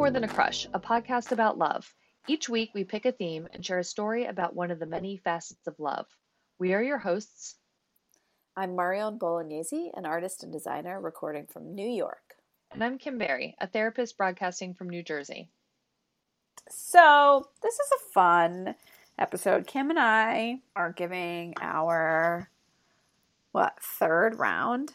More Than a Crush, a podcast about love. Each week we pick a theme and share a story about one of the many facets of love. We are your hosts. I'm Marion Bolognese, an artist and designer recording from New York. And I'm Kim Berry, a therapist broadcasting from New Jersey. So, this is a fun episode. Kim and I are giving our, what, third round?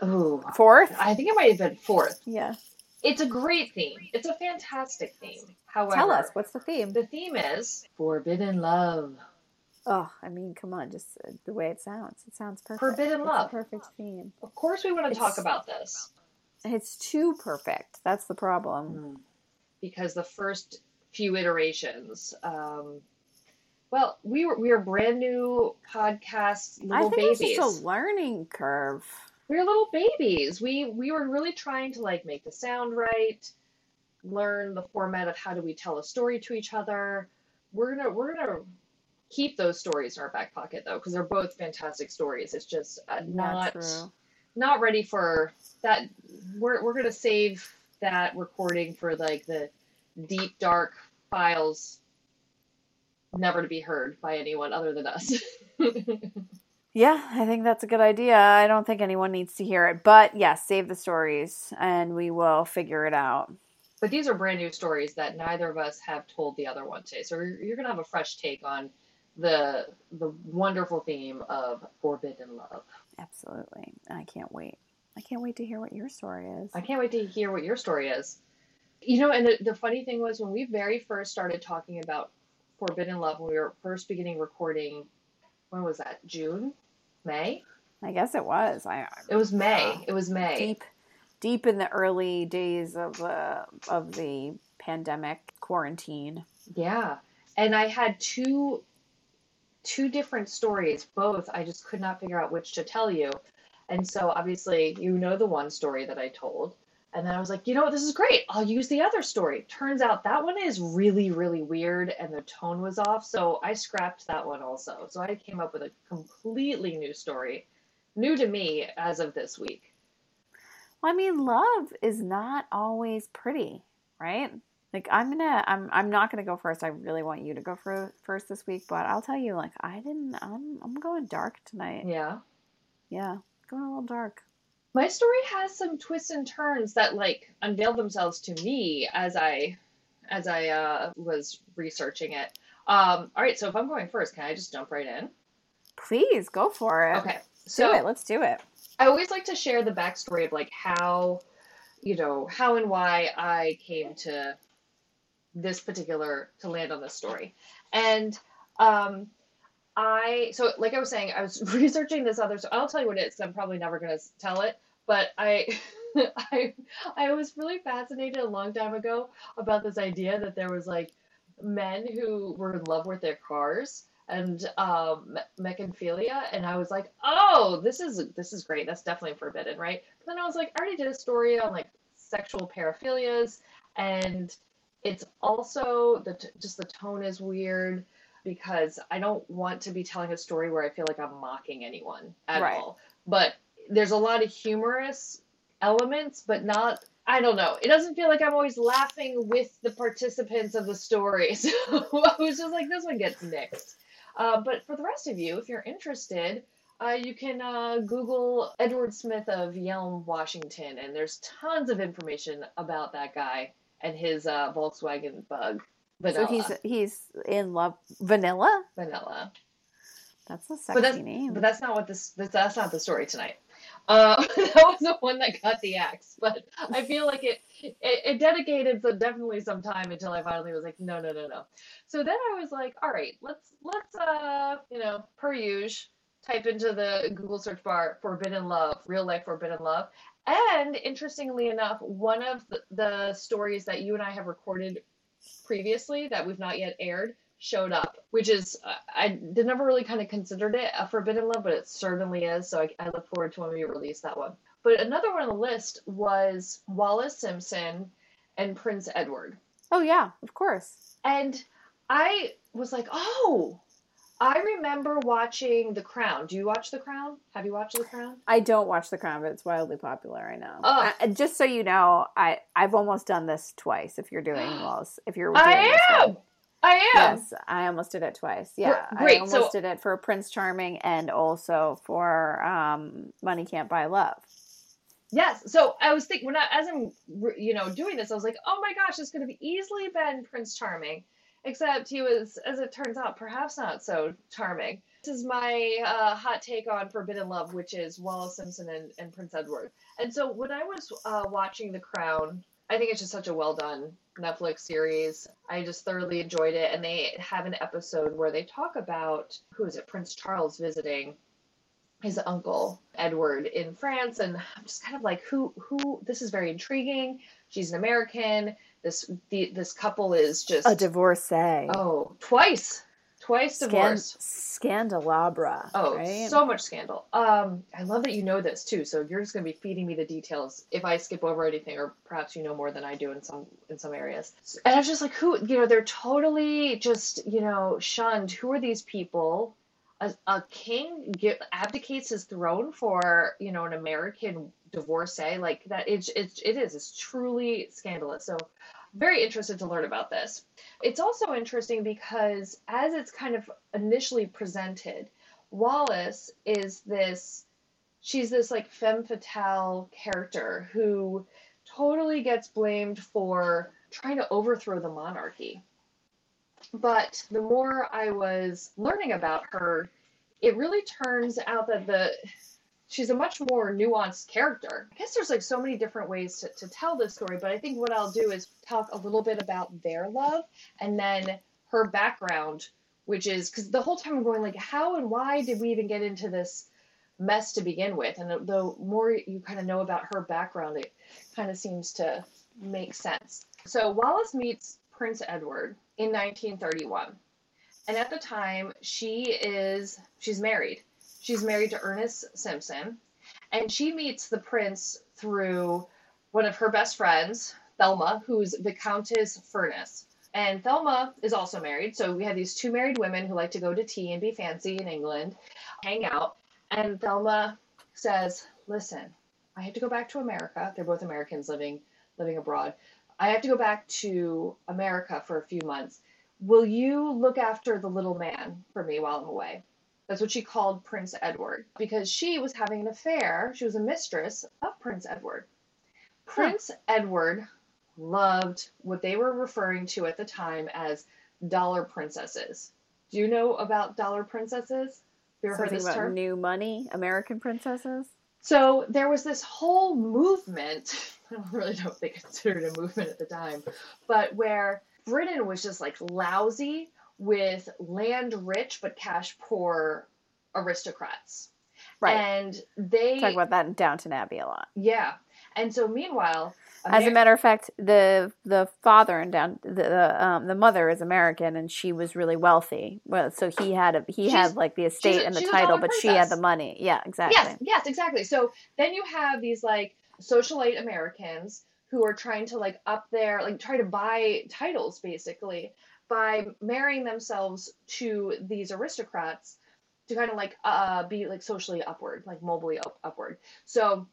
Oh, Fourth? I think it might have been fourth. Yeah. It's a great theme. It's a fantastic theme. However, Tell us, what's the theme? the theme is forbidden love. Oh, I mean, come on, just uh, the way it sounds. It sounds perfect. Forbidden It's love. a perfect theme. Of course, we want to talk about this It's too perfect. That's the problem. because the first few iterations. Um, well, we were we were brand new podcast I think babies. it's just a learning curve. We were little babies. We we were really trying to like make the sound right, learn the format of how do we tell a story to each other. We're gonna we're gonna keep those stories in our back pocket though because they're both fantastic stories. It's just uh, not Not not ready for that. We're we're gonna save that recording for like the deep dark files, never to be heard by anyone other than us. Yeah, I think that's a good idea. I don't think anyone needs to hear it. But yes, save the stories and we will figure it out. But these are brand new stories that neither of us have told the other one today. So you're, you're going to have a fresh take on the the wonderful theme of forbidden love. Absolutely. I can't wait. I can't wait to hear what your story is. I can't wait to hear what your story is. You know, and the, the funny thing was when we very first started talking about forbidden love, when we were first beginning recording, when was that? June? May? I guess it was. I It was May. It was May. deep deep in the early days of uh, of the pandemic quarantine. Yeah. And I had two two different stories, both I just could not figure out which to tell you. And so obviously you know the one story that I told. And then I was like, you know what, this is great. I'll use the other story. Turns out that one is really, really weird and the tone was off. So I scrapped that one also. So I came up with a completely new story, new to me as of this week. Well, I mean, love is not always pretty, right? Like I'm gonna, I'm, I'm not gonna go first. I really want you to go for, first this week, but I'll tell you, like, I didn't. I'm, I'm going dark tonight. Yeah. Yeah, going a little dark. My story has some twists and turns that like unveiled themselves to me as I as I uh, was researching it. Um, all right, so if I'm going first, can I just jump right in? Please go for it. Okay. do So it. Let's do it. I always like to share the backstory of like how, you know, how and why I came to this particular to land on this story. And um I so like I was saying, I was researching this other so I'll tell you what it is. I'm probably never gonna tell it, but I I I was really fascinated a long time ago about this idea that there was like men who were in love with their cars and um mechanophilia and I was like, "Oh, this is this is great. That's definitely forbidden, right?" But then I was like, I already did a story on like sexual paraphilias and it's also the t- just the tone is weird because I don't want to be telling a story where I feel like I'm mocking anyone at Right. all. But there's a lot of humorous elements, but not. I don't know. It doesn't feel like I'm always laughing with the participants of the story. So I was just like, this one gets mixed. Uh, but for the rest of you, if you're interested, uh, you can uh, Google Edward Smith of Yelm, Washington, and there's tons of information about that guy and his uh, Volkswagen Bug. Vanilla. So he's he's in love. Vanilla. Vanilla. That's a sexy But that's name. but that's not what this that's, not the story tonight. Uh, that was the one that got the axe, but I feel like it, it it dedicated so definitely some time until I finally was like, no, no, no, no. So then I was like, all right, let's let's uh you know per usual type into the Google search bar forbidden love, real life forbidden love, and interestingly enough, one of the, the stories that you and I have recorded previously that we've not yet aired showed up, which is I did never really kind of considered it a forbidden love, but it certainly is. So I, I look forward to when we release that one. But another one on the list was Wallis Simpson and Prince Edward, oh yeah, of course. and I was like, oh, I remember watching The Crown. Do you watch The Crown? Have you watched The Crown? I don't watch The Crown, but it's wildly popular right now. Ugh. I, just so you know, I I've almost done this twice. If you're doing Wallis, if you're doing I am. one. I am. Yes, I almost did it twice. Yeah, great, I almost so- did it for Prince Charming and also for um, Money Can't Buy Love. Yes. So I was thinking when I, as I'm, you know, doing this, I was like, oh my gosh, this could have easily been Prince Charming, except he was, as it turns out, perhaps not so charming. This is my uh, hot take on Forbidden Love, which is Wallis Simpson and, and Prince Edward. And so when I was uh, watching The Crown, I think it's just such a well done Netflix series. I just thoroughly enjoyed it. And they have an episode where they talk about who is it, Prince Charles visiting his uncle Edward in France, and I'm just kind of like, who, who? This is very intriguing. She's an American. This, the, this couple is just A divorcee. oh, twice, twice Scan- divorced. Scandalabra. Oh, right? so much scandal. Um, I love that you know this too. So you're just going to be feeding me the details if I skip over anything, or perhaps you know more than I do in some in some areas. And I was just like, who? You know, they're totally just you know shunned. Who are these people? A, a king get, abdicates his throne for you know an American divorcee like that. It's it's it is. It's truly scandalous. So very interested to learn about this. It's also interesting because as it's kind of initially presented, Wallis is this she's this like femme fatale character who totally gets blamed for trying to overthrow the monarchy. But the more I was learning about her, it really turns out that the she's a much more nuanced character. I guess there's like so many different ways to, to tell this story, but I think what I'll do is talk a little bit about their love and then her background, which is because the whole time I'm going like, how and why did we even get into this mess to begin with? And the more you kind of know about her background, it kind of seems to make sense. So Wallis meets Prince Edward in 1931. And at the time, she is she's married. She's married to Ernest Simpson, and she meets the prince through one of her best friends, Thelma, who's Viscountess Furness. And Thelma is also married, so we have these two married women who like to go to tea and be fancy in England, hang out. And Thelma says, "Listen, I have to go back to America. They're both Americans living living abroad. I have to go back to America for a few months. Will you look after the little man for me while I'm away?" That's what she called Prince Edward because she was having an affair. She was a mistress of Prince Edward. Prince Edward loved what they were referring to at the time as dollar princesses. Do you know about dollar princesses? Have you ever heard Something this about term? new money, American princesses. So there was this whole movement. I really don't really know if they considered a movement at the time, but where Britain was just like lousy with land rich but cash poor aristocrats. Right. And they, Talk about that in Downton Abbey a lot. yeah. And so meanwhile, As a matter of fact, the the father and down the the, um, the mother is American, and she was really wealthy. Well, so he had a he She's- had like the estate a- and the title, but she had the money. Yeah, exactly. Yes, yes, exactly. So then you have these like socialite Americans who are trying to like up their like try to buy titles basically by marrying themselves to these aristocrats to kind of like uh be like socially upward, like mobily up- upward. So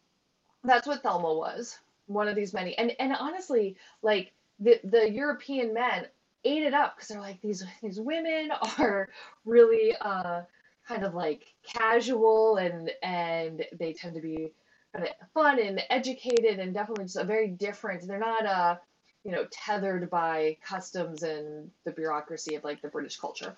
that's what Thelma was, one of these many. And and honestly, like the the European men ate it up because they're like these these women are really uh kind of like casual and and they tend to be kind of fun and educated and definitely just a very different they're not uh you know tethered by customs and the bureaucracy of like the british culture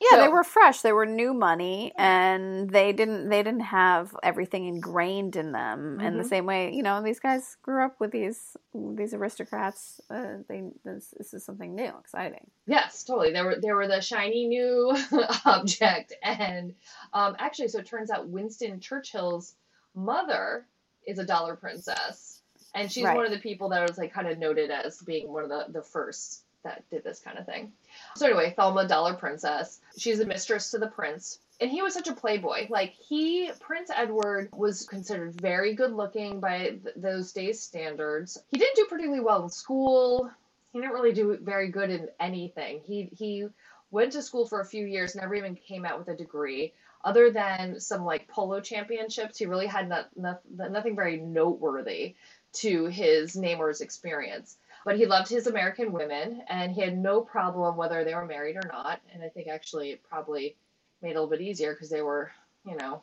Yeah, they were fresh. They were new money, and they didn't they didn't have everything ingrained in them in the same way. You know, these guys grew up with these these aristocrats. Uh, they this, this is something new, exciting. yes totally they were they were the shiny new object and um actually so it turns out winston churchill's mother is a dollar princess and she's Right. one of the people that was like kind of noted as being one of the the first that did this kind of thing. So anyway thelma dollar princess she's a mistress to the prince. And he was such a playboy. Like he prince edward was considered very good looking by th- those days standards. He didn't do particularly well in school. He didn't really do very good in anything. He he went to school for a few years, never even came out with a degree. Other than some like polo championships, he really had not, not, nothing very noteworthy to his name or his experience. But he loved his American women and he had no problem whether they were married or not. And I think actually it probably made it a little bit easier because they were, you know,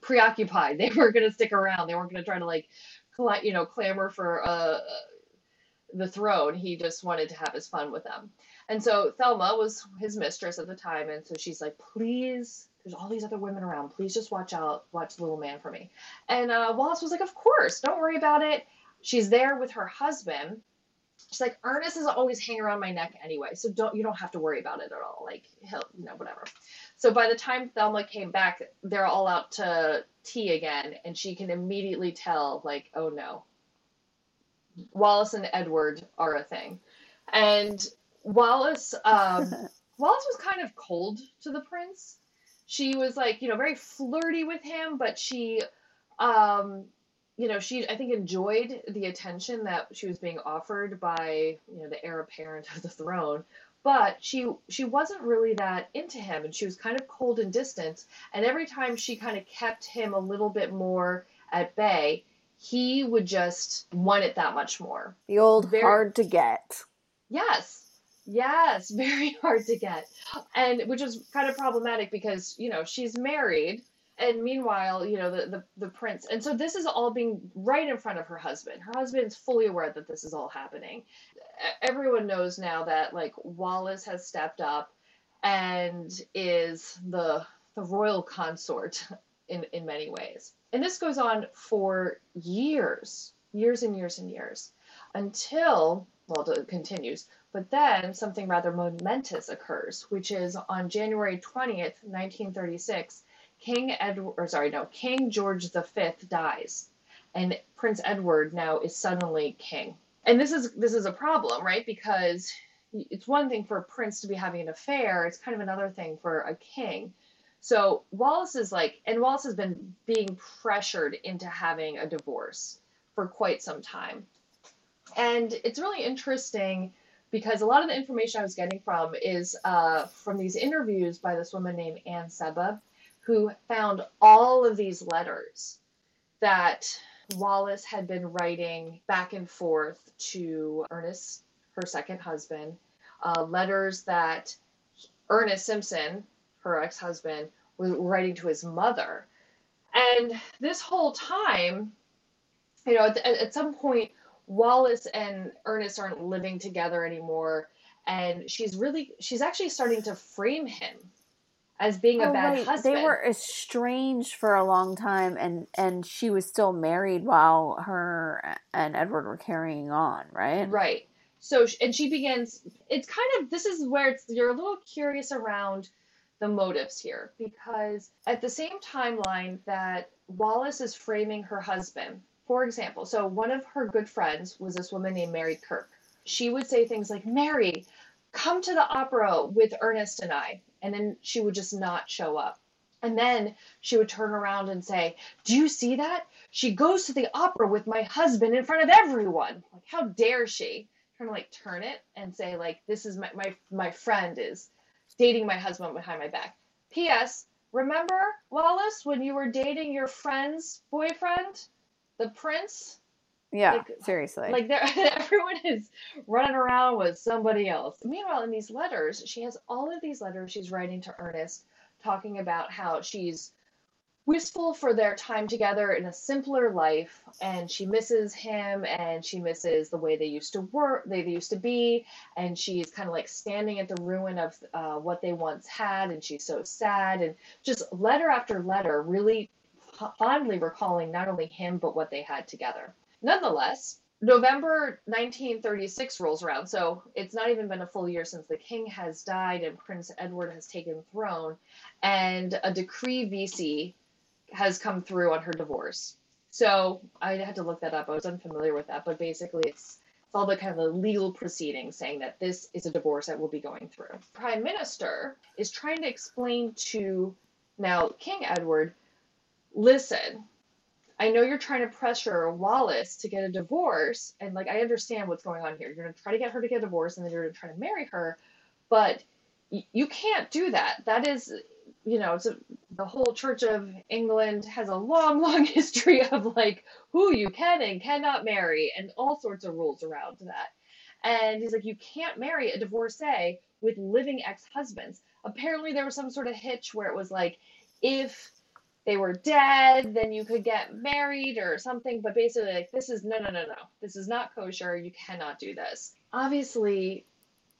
preoccupied. They weren't going to stick around. They weren't going to try to like, you know, clamor for uh, the throne. He just wanted to have his fun with them. And so Thelma was his mistress at the time. And so she's like, please, there's all these other women around. Please just watch out, watch the little man for me. And uh, Wallis was like, of course, don't worry about it. She's there with her husband she's like Ernest is always hanging around my neck anyway, so don't you don't have to worry about it at all. Like he'll you know whatever. So by the time Thelma came back, they're all out to tea again, and she can immediately tell like oh no, Wallis and Edward are a thing, and Wallis um, Wallis was kind of cold to the prince. She was like you know very flirty with him, but she um you know, she I think enjoyed the attention that she was being offered by, you know, the heir apparent of the throne, but she she wasn't really that into him and she was kind of cold and distant, and every time she kind of kept him a little bit more at bay, he would just want it that much more. The old very, hard to get. Yes. Yes, very hard to get. And which is kind of problematic because, you know, she's married and meanwhile, you know, the, the, the prince. And so this is all being right in front of her husband. Her husband's fully aware that this is all happening. Everyone knows now that like Wallis has stepped up and is the the royal consort in in many ways. And this goes on for years, years and years and years until well it continues. But then something rather momentous occurs, which is on January 20th, 1936 King Edward, or sorry, no, King George V dies, and Prince Edward now is suddenly king. And this is this is a problem, right? Because it's one thing for a prince to be having an affair; it's kind of another thing for a king. So Wallis is like, and Wallis has been being pressured into having a divorce for quite some time. And it's really interesting because a lot of the information I was getting from is uh, from these interviews by this woman named Anne Sebba, who found all of these letters that Wallis had been writing back and forth to Ernest, her second husband, uh, letters that Ernest Simpson, her ex husband, was writing to his mother. And this whole time, you know, at, at some point, Wallis and Ernest aren't living together anymore. And she's really, she's actually starting to frame him as being oh, a bad right. husband. They were estranged for a long time, and and she was still married while her and Edward were carrying on, right? Right. So and she begins. It's kind of this is where it's you're a little curious around the motives here because at the same timeline that Wallis is framing her husband, for example, so one of her good friends was this woman named Mary Kirk. She would say things like, "Mary, come to the opera with Ernest and I." and then she would just not show up. And then she would turn around and say, Do you see that? She goes to the opera with my husband in front of everyone. Like, how dare she? Trying to like turn it and say, like, this is my, my, my friend is dating my husband behind my back. P.S. Remember, Wallis, when you were dating your friend's boyfriend, the prince? Yeah, like, seriously. Like everyone is running around with somebody else. Meanwhile, in these letters, she has all of these letters she's writing to Ernest talking about how she's wistful for their time together in a simpler life and she misses him and she misses the way they used to work they used to be and she's kind of like standing at the ruin of uh, what they once had and she's so sad and just letter after letter really fondly recalling not only him but what they had together Nonetheless, November 1936 rolls around, so it's not even been a full year since the king has died and Prince Edward has taken throne, and a decree nisi has come through on her divorce. So I had to look that up. I was unfamiliar with that, but basically it's it's all the kind of the legal proceedings saying that this is a divorce that we'll be going through. Prime Minister is trying to explain to now King Edward, listen, I know you're trying to pressure Wallis to get a divorce, and like I understand what's going on here. You're gonna try to get her to get a divorce, and then you're gonna try to marry her, but y- you can't do that. That is, you know, it's a, the whole Church of England has a long, long history of like who you can and cannot marry and all sorts of rules around that. And he's like, you can't marry a divorcee with living ex-husbands. Apparently, there was some sort of hitch where it was like, if they were dead, then you could get married or something. But basically, like, this is no, no, no, no. This is not kosher. You cannot do this. Obviously,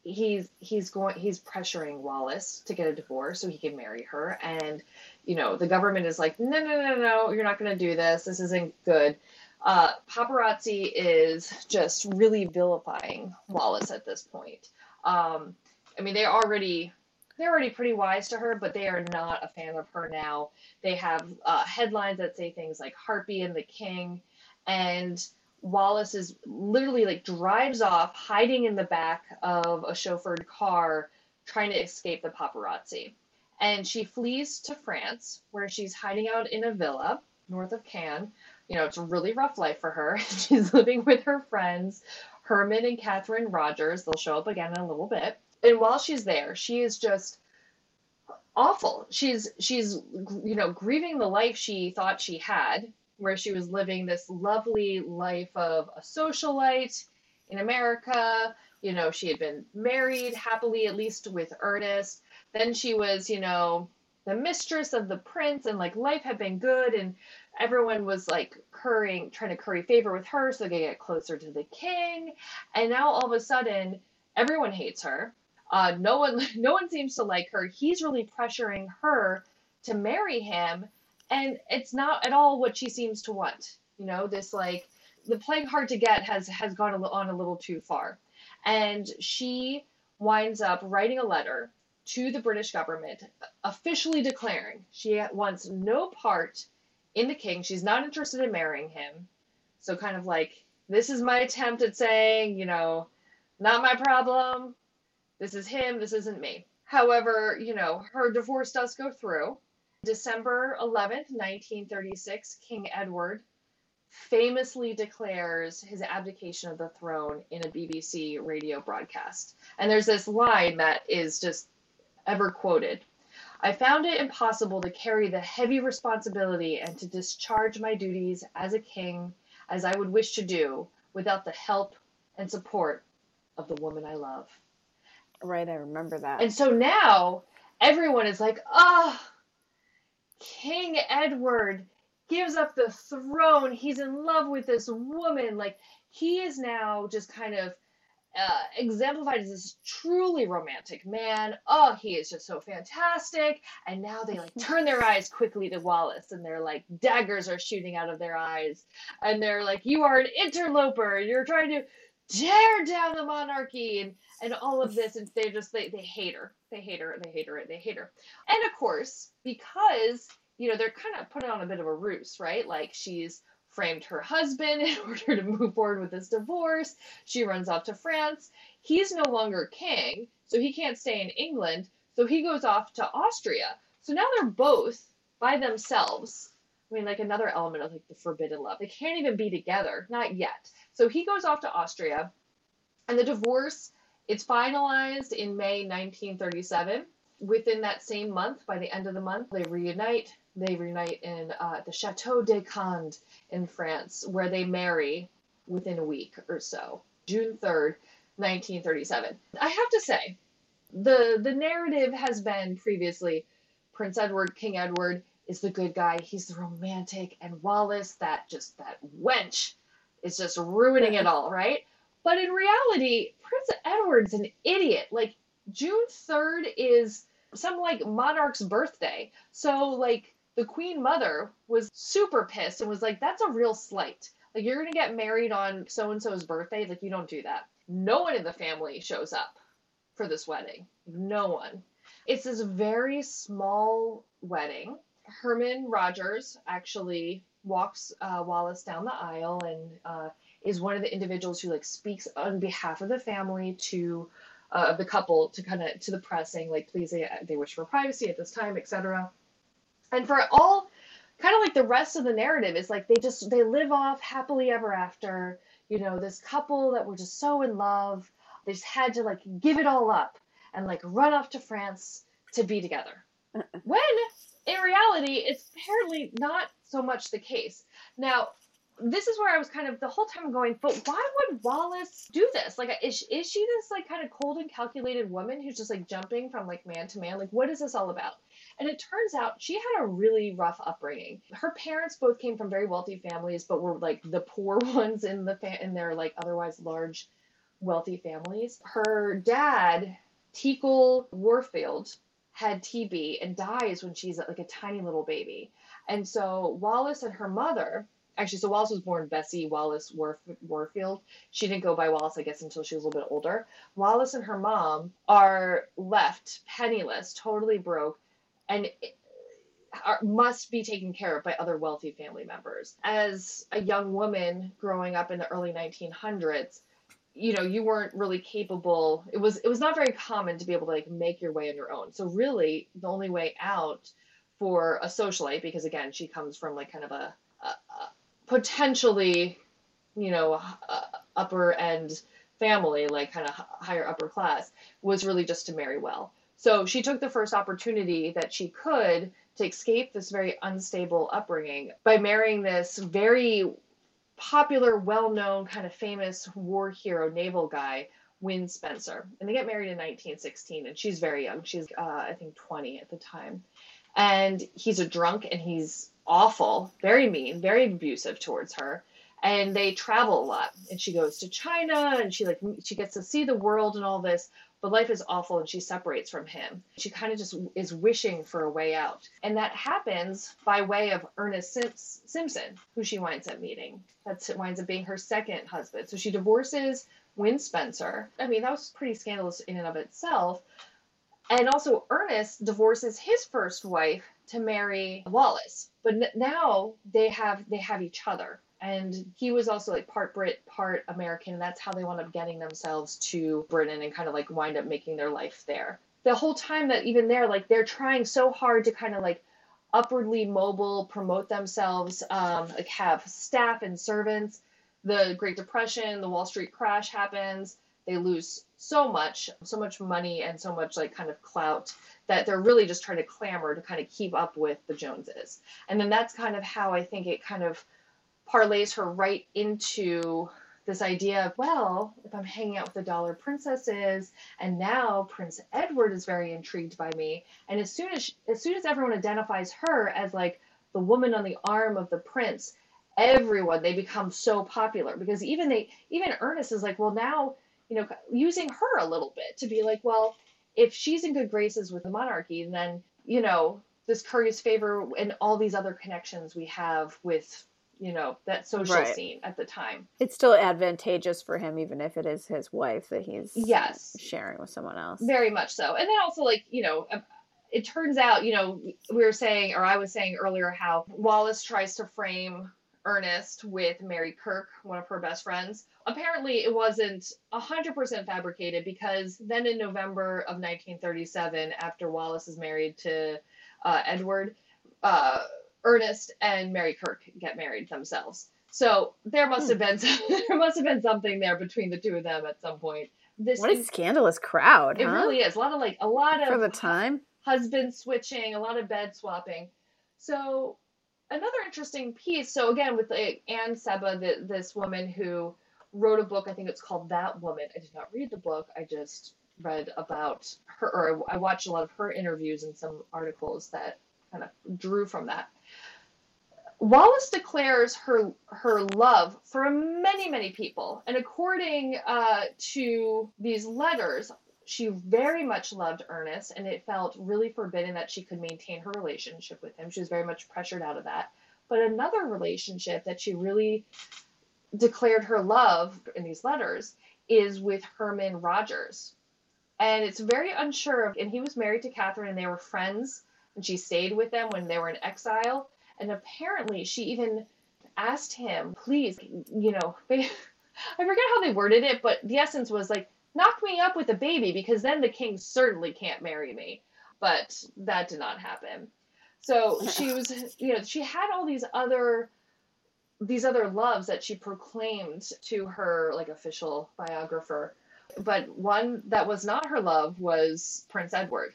he's he's going he's pressuring Wallis to get a divorce so he can marry her and you know the government is like no no no no you're not going to do this this isn't good uh, paparazzi is just really vilifying Wallis at this point um, I mean they already they're already pretty wise to her but they are not a fan of her now they have uh, headlines that say things like Harpy and the King and Wallis is literally like drives off, hiding in the back of a chauffeured car, trying to escape the paparazzi. And she flees to France, where she's hiding out in a villa north of Cannes. You know, it's a really rough life for her. she's living with her friends, Herman and Catherine Rogers. They'll show up again in a little bit. And while she's there, she is just awful. She's she's you know grieving the life she thought she had where she was living this lovely life of a socialite in America. You know, she had been married happily, at least with Ernest. Then she was, you know, the mistress of the prince, and like life had been good, and everyone was like currying, trying to curry favor with her so they get closer to the king. And now all of a sudden, everyone hates her. Uh, no one, no one seems to like her. He's really pressuring her to marry him and it's not at all what she seems to want. You know, this like the playing hard to get has has gone on a little too far, and she winds up writing a letter to the British government, officially declaring she wants no part in the king. She's not interested in marrying him. So kind of like this is my attempt at saying, you know, not my problem. This is him. This isn't me. However, you know, her divorce does go through December 11th, 1936, King Edward famously declares his abdication of the throne in a BBC radio broadcast. And there's this line that is just ever quoted. I found it impossible to carry the heavy responsibility and to discharge my duties as a king as I would wish to do without the help and support of the woman I love. Right, I remember that. And so now everyone is like, oh, King Edward gives up the throne. He's in love with this woman. Like, he is now just kind of uh, exemplified as this truly romantic man. Oh, he is just so fantastic. And now they like turn their eyes quickly to Wallis and they're like daggers are shooting out of their eyes. And they're like, You are an interloper. You're trying to tear down the monarchy and, and all of this. And they just, they, they hate her. They hate her. They hate her. And they hate her. And of course, because, you know, they're kind of putting on a bit of a ruse, right? Like she's framed her husband in order to move forward with this divorce. She runs off to France. He's no longer king, so he can't stay in England. So he goes off to Austria. So now they're both by themselves. I mean, like another element of like the forbidden love. They can't even be together, not yet. So he goes off to Austria, and the divorce it's finalized in May 1937. Within that same month, by the end of the month, they reunite. They reunite in uh, the Chateau de Cande in France, where they marry within a week or so, June 3rd, 1937. I have to say, the the narrative has been previously Prince Edward, King Edward is the good guy, he's the romantic, and Wallis, that just that wench, is just ruining it all, right? But in reality, Prince Edward's an idiot. Like June 3rd is some like monarch's birthday. So like the queen mother was super pissed and was like that's a real slight. Like you're going to get married on so and so's birthday, like you don't do that. No one in the family shows up for this wedding. No one. It's this very small wedding. Herman Rogers actually walks uh, Wallis down the aisle and uh, is one of the individuals who like speaks on behalf of the family to uh, the couple to kind of to the press saying like please they, they wish for privacy at this time etc and for all kind of like the rest of the narrative is like they just they live off happily ever after. You know this couple that were just so in love they just had to like give it all up and like run off to France to be together. when in reality, it's apparently not so much the case. Now, this is where I was kind of the whole time going, but why would Wallis do this? Like, is, is she this like kind of cold and calculated woman who's just like jumping from like man to man? Like, what is this all about? And it turns out she had a really rough upbringing. Her parents both came from very wealthy families, but were like the poor ones in the fa- in their like otherwise large, wealthy families. Her dad, Teackle Warfield, had TB and dies when she's like a tiny little baby. And so Wallis and her mother actually, so Wallis was born Bessie Wallis Warf- Warfield. She didn't go by Wallis, I guess, until she was a little bit older. Wallis and her mom are left penniless, totally broke, and are, must be taken care of by other wealthy family members. As a young woman growing up in the early 1900s, you know, you weren't really capable. It was it was not very common to be able to like make your way on your own. So really, the only way out for a socialite, because again, she comes from like kind of a, a, a potentially, you know, uh, upper end family, like kind of higher upper class, was really just to marry well. So she took the first opportunity that she could to escape this very unstable upbringing by marrying this very popular, well known, kind of famous war hero naval guy, Win Spencer. And they get married in 1916, and she's very young. She's, uh, I think, 20 at the time. And he's a drunk and he's awful, very mean, very abusive towards her. And they travel a lot. And she goes to China and she like she gets to see the world and all this, but life is awful and she separates from him. She kind of just is wishing for a way out. And that happens by way of Ernest Simpson, who she winds up meeting. That winds up being her second husband. So she divorces Win Spencer. I mean, that was pretty scandalous in and of itself. And also, Ernest divorces his first wife to marry Wallis. But now they have they have each other, and he was also like part Brit, part American, and that's how they wound up getting themselves to Britain and kind of like wind up making their life there. The whole time that even there, like they're trying so hard to kind of like upwardly mobile, promote themselves, um, like have staff and servants. The Great Depression, the Wall Street crash happens they lose so much, so much money and so much like kind of clout that they're really just trying to clamor to kind of keep up with the Joneses. And then that's kind of how I think it kind of parlays her right into this idea of well if i'm hanging out with the dollar princesses and now prince edward is very intrigued by me. And as soon as she, as soon as everyone identifies her as like the woman on the arm of the prince everyone they become so popular. Because even they even ernest is like well now you know, using her a little bit to be like, well, if she's in good graces with the monarchy, then, you know, this curries favor and all these other connections we have with, you know, that social right. scene at the time. It's still advantageous for him, even if it is his wife that he's yes sharing with someone else. Very much so. And then also, like, you know, um, it turns out, you know, we were saying, or I was saying earlier, how wallis tries to frame Ernest with Mary kirk one of her best friends. Apparently, it wasn't 100% fabricated because then in November of 1937, after wallis is married to uh, Edward, uh, Ernest and Mary Kirk get married themselves. So there must have hmm. been some, there must have been something there between the two of them at some point. This what a scandalous crowd! It huh? really is a lot of like a lot of for the time husband switching, a lot of bed swapping. So another interesting piece. So again, with like, Anne Sebba, the, this woman who wrote a book. I think it's called That Woman. I did not read the book. I just read about her, or I watched a lot of her interviews and some articles that kind of drew from that. Wallis declares her her love for many many people, and according uh, to these letters, she very much loved Ernest, and it felt really forbidden that she could maintain her relationship with him. She was very much pressured out of that. But another relationship that she really declared her love in these letters is with Herman Rogers. And it's very unsure and he was married to Catherine and they were friends, and she stayed with them when they were in exile. And apparently, she even asked him, please, you know, I forget how they worded it, but the essence was like, knock me up with a baby because then the king certainly can't marry me. But that did not happen. So she was, you know, she had all these other these other loves that she proclaimed to her like official biographer But one that was not her love was Prince Edward.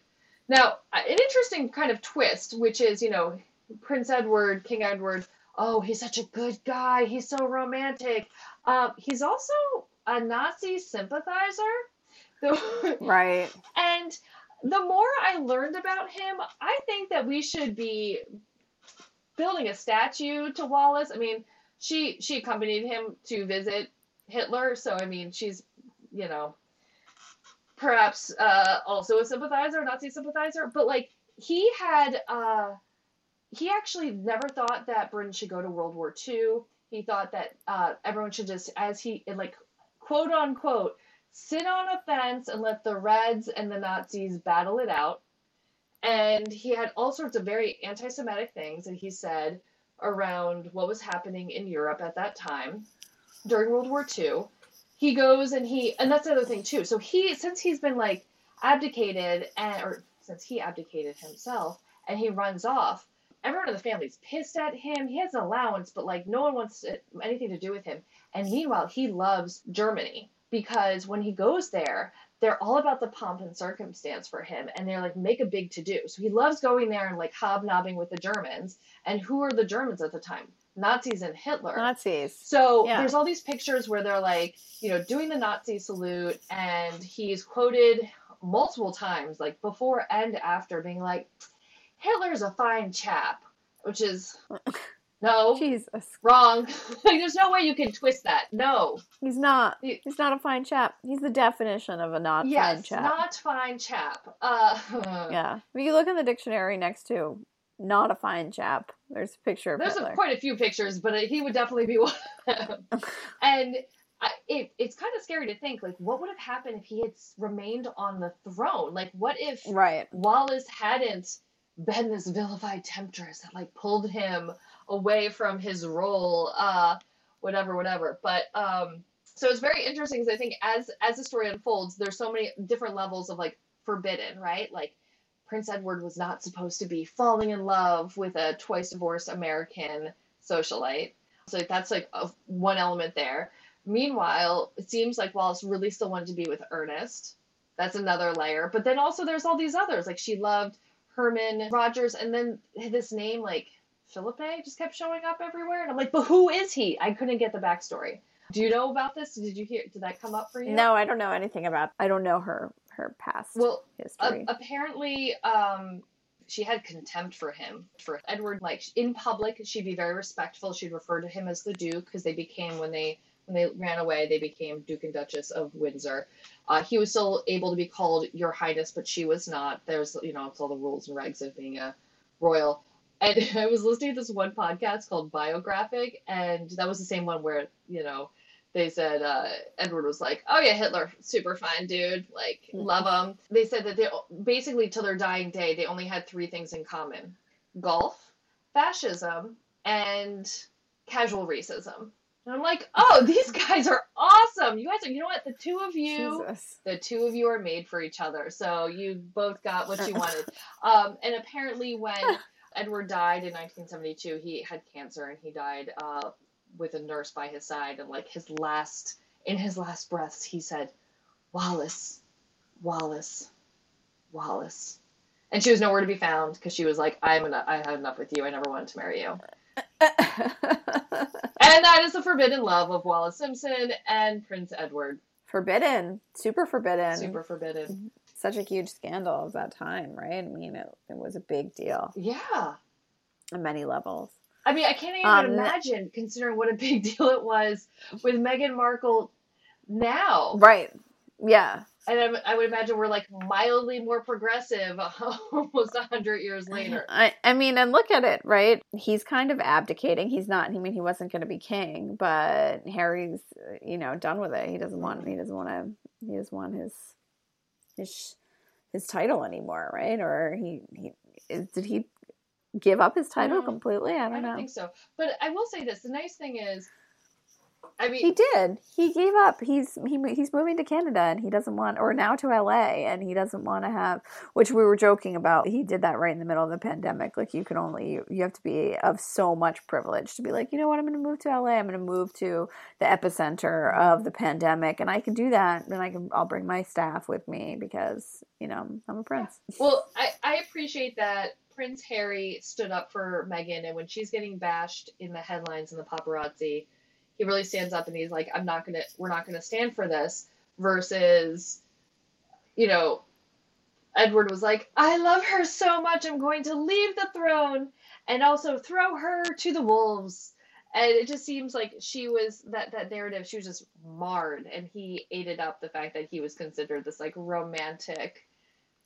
Now, an interesting kind of twist, which is, you know, Prince Edward, King Edward, oh, he's such a good guy. He's so romantic. Uh, he's also a Nazi sympathizer. right. And the more I learned about him, I think that we should be building a statue to Wallis. I mean, she she accompanied him to visit Hitler, so I mean, she's you know perhaps uh, also a sympathizer, Nazi sympathizer, but like he had uh, he actually never thought that Britain should go to World War II. He thought that uh, everyone should just, as he like quote unquote, sit on a fence and let the Reds and the Nazis battle it out. And he had all sorts of very anti Semitic things that he said around what was happening in Europe at that time during World War II. He goes and he, and that's the other thing too. So he, since he's been like abdicated, and, or since he abdicated himself and he runs off, everyone in the family's pissed at him. He has an allowance, but like no one wants anything to do with him. And meanwhile, he loves Germany because when he goes there, they're all about the pomp and circumstance for him and they're like make a big to do. So he loves going there and like hobnobbing with the Germans. And who are the Germans at the time? Nazis and Hitler. Nazis. So yeah. there's all these pictures where they're like, you know, doing the Nazi salute and he's quoted multiple times, like before and after, being like, Hitler's a fine chap, which is no, Jesus, wrong. like, there's no way you can twist that. No, he's not. He's not a fine chap. He's the definition of a not yes, fine chap. not fine chap. Uh, yeah, if you look in the dictionary next to not a fine chap, there's a picture of There's Hitler. Quite a few pictures, but he would definitely be one of them. and I, it, it's kind of scary to think, like, what would have happened if he had remained on the throne? Like, what if right. Wallis hadn't been this vilified temptress that like pulled him away from his role, uh, whatever, whatever. But um, so it's very interesting because I think as as the story unfolds, there's so many different levels of like forbidden, right? Like Prince Edward was not supposed to be falling in love with a twice divorced American socialite. So that's like a, one element there. Meanwhile, it seems like Wallis really still wanted to be with Ernest. That's another layer. But then also there's all these others. Like she loved Herman Rogers, and then this name like Philippe just kept showing up everywhere, and I'm like, but who is he? I couldn't get the backstory. Do you know about this? Did you hear? Did that come up for you? No, I don't know anything about. I don't know her her past well, history. Uh, apparently, um, she had contempt for him for Edward. Like in public, she'd be very respectful. She'd refer to him as the Duke because they became when they when they ran away, they became Duke and Duchess of Windsor. Uh, he was still able to be called Your Highness, but she was not. There's, you know, it's all the rules and regs of being a royal. And I was listening to this one podcast called Biographic, and that was the same one where, you know, they said uh, Edward was like, "Oh yeah, Hitler, super fine dude, like mm-hmm. love him." They said that they basically till their dying day they only had three things in common: golf, fascism, and casual racism. And I'm like, oh, these guys are awesome. You guys are, you know what? The two of you, Jesus. the two of you are made for each other. So you both got what you wanted. um, and apparently, when Edward died in 1972, he had cancer and he died uh, with a nurse by his side. And like his last, in his last breaths, he said, Wallis, Wallis, Wallis. And she was nowhere to be found because she was like, I'm enough. I had enough with you. I never wanted to marry you. and that is the forbidden love of Wallis Simpson and Prince Edward. Forbidden, super forbidden, super forbidden. Such a huge scandal of that time, right? I mean, it, it was a big deal. Yeah, on many levels. I mean, I can't even um, imagine considering what a big deal it was with Meghan Markle now. Right. Yeah and I, would imagine we're like mildly more progressive almost a hundred years later. I, I mean, and look at it, right? He's kind of abdicating. He's not. I mean, he wasn't going to be king, but Harry's, you know, done with it. He doesn't want. He doesn't want to. He doesn't want his his his title anymore, right? Or he he did he give up his title completely? I don't, know. I don't know. think so. But I will say this: the nice thing is I mean, He did. He gave up. He's he he's moving to Canada and he doesn't want or now to LA and he doesn't want to have which we were joking about. He did that right in the middle of the pandemic. Like you can only you, have to be of so much privilege to be like, "You know what? I'm going to move to LA. I'm going to move to the epicenter of the pandemic and I can do that and I can I'll bring my staff with me because, you know, I'm a prince." Well, I, I appreciate that Prince Harry stood up for Meghan, and when she's getting bashed in the headlines and the paparazzi, he really stands up and he's like, "I'm not gonna, we're not gonna stand for this." Versus, you know, Edward was like, "I love her so much, I'm going to leave the throne and also throw her to the wolves." And it just seems like she was that that narrative. She was just marred, and he ate it up. The fact that he was considered this like romantic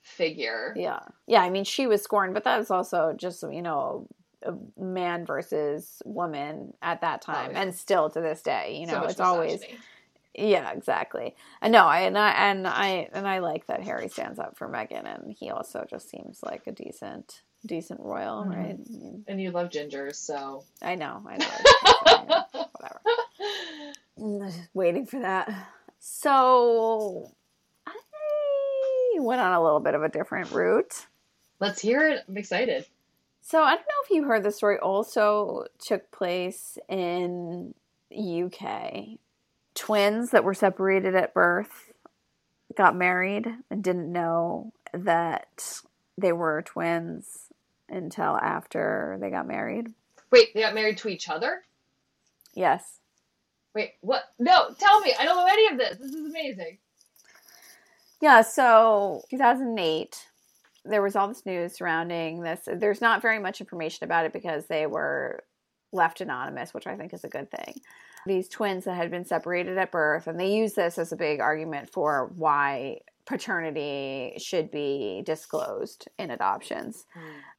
figure. Yeah. Yeah, I mean, she was scorned, but that's also just, you know, man versus woman at that time Oh, yeah. and still to this day, you know, much it's always. Yeah, exactly. I know, I and I and I and I like that Harry stands up for Meghan and he also just seems like a decent decent royal, Mhm. right? And you love gingers, so. I know, I know. whatever. Mm, just waiting for that. So I went on a little bit of a different route. Let's hear it. I'm excited. So I don't know if you heard the story also took place in UK. Twins that were separated at birth got married and didn't know that they were twins until after they got married. Wait, they got married to each other? Yes. Wait, what? No, tell me. I don't know any of this. This is amazing. Yeah, so 2008, there was all this news surrounding this. There's not very much information about it because they were left anonymous, which I think is a good thing. These twins that had been separated at birth, and they use this as a big argument for why paternity should be disclosed in adoptions.